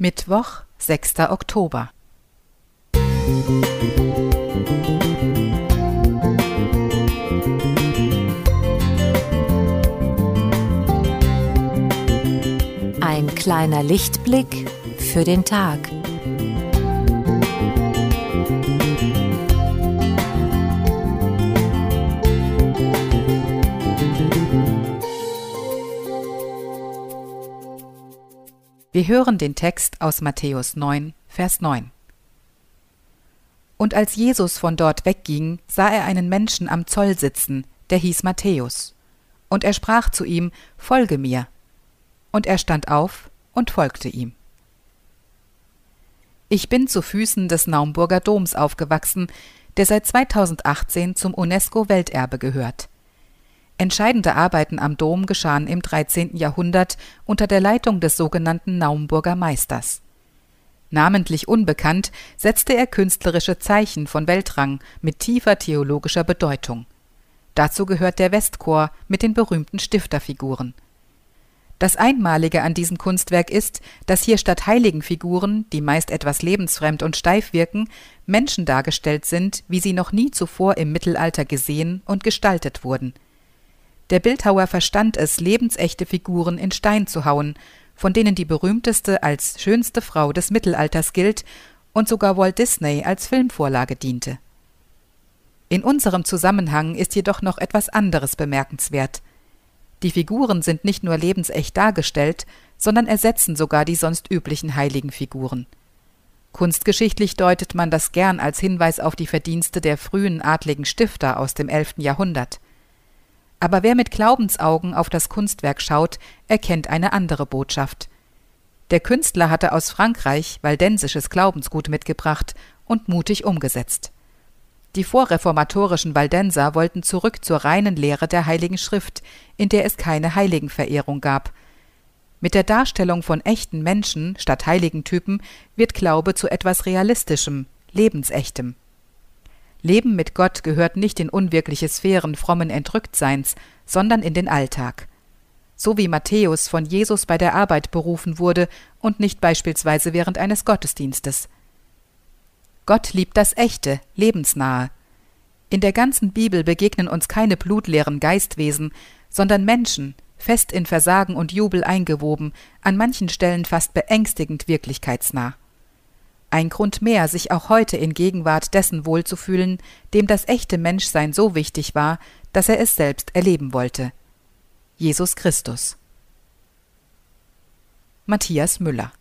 Mittwoch, 6. Oktober. Ein kleiner Lichtblick für den Tag. Wir hören den Text aus Matthäus 9, Vers 9. Und als Jesus von dort wegging, sah er einen Menschen am Zoll sitzen, der hieß Matthäus. Und er sprach zu ihm, Folge mir. Und er stand auf und folgte ihm. Ich bin zu Füßen des Naumburger Doms aufgewachsen, der seit 2018 zum UNESCO-Welterbe gehört. Entscheidende Arbeiten am Dom geschahen im 13. Jahrhundert unter der Leitung des sogenannten Naumburger Meisters. Namentlich unbekannt setzte er künstlerische Zeichen von Weltrang mit tiefer theologischer Bedeutung. Dazu gehört der Westchor mit den berühmten Stifterfiguren. Das Einmalige an diesem Kunstwerk ist, dass hier statt heiligen Figuren, die meist etwas lebensfremd und steif wirken, Menschen dargestellt sind, wie sie noch nie zuvor im Mittelalter gesehen und gestaltet wurden – der Bildhauer verstand es, lebensechte Figuren in Stein zu hauen, von denen die berühmteste als schönste Frau des Mittelalters gilt und sogar Walt Disney als Filmvorlage diente. In unserem Zusammenhang ist jedoch noch etwas anderes bemerkenswert. Die Figuren sind nicht nur lebensecht dargestellt, sondern ersetzen sogar die sonst üblichen heiligen Figuren. Kunstgeschichtlich deutet man das gern als Hinweis auf die Verdienste der frühen adligen Stifter aus dem 11. Jahrhundert. Aber wer mit Glaubensaugen auf das Kunstwerk schaut, erkennt eine andere Botschaft. Der Künstler hatte aus Frankreich waldensisches Glaubensgut mitgebracht und mutig umgesetzt. Die vorreformatorischen Waldenser wollten zurück zur reinen Lehre der Heiligen Schrift, in der es keine Heiligenverehrung gab. Mit der Darstellung von echten Menschen statt Heiligentypen wird Glaube zu etwas Realistischem, Lebensechtem. Leben mit Gott gehört nicht in unwirkliche Sphären frommen Entrücktseins, sondern in den Alltag. So wie Matthäus von Jesus bei der Arbeit berufen wurde und nicht beispielsweise während eines Gottesdienstes. Gott liebt das Echte, Lebensnahe. In der ganzen Bibel begegnen uns keine blutleeren Geistwesen, sondern Menschen, fest in Versagen und Jubel eingewoben, an manchen Stellen fast beängstigend wirklichkeitsnah. Ein Grund mehr, sich auch heute in Gegenwart dessen wohlzufühlen, dem das echte Menschsein so wichtig war, dass er es selbst erleben wollte. Jesus Christus. Matthias Müller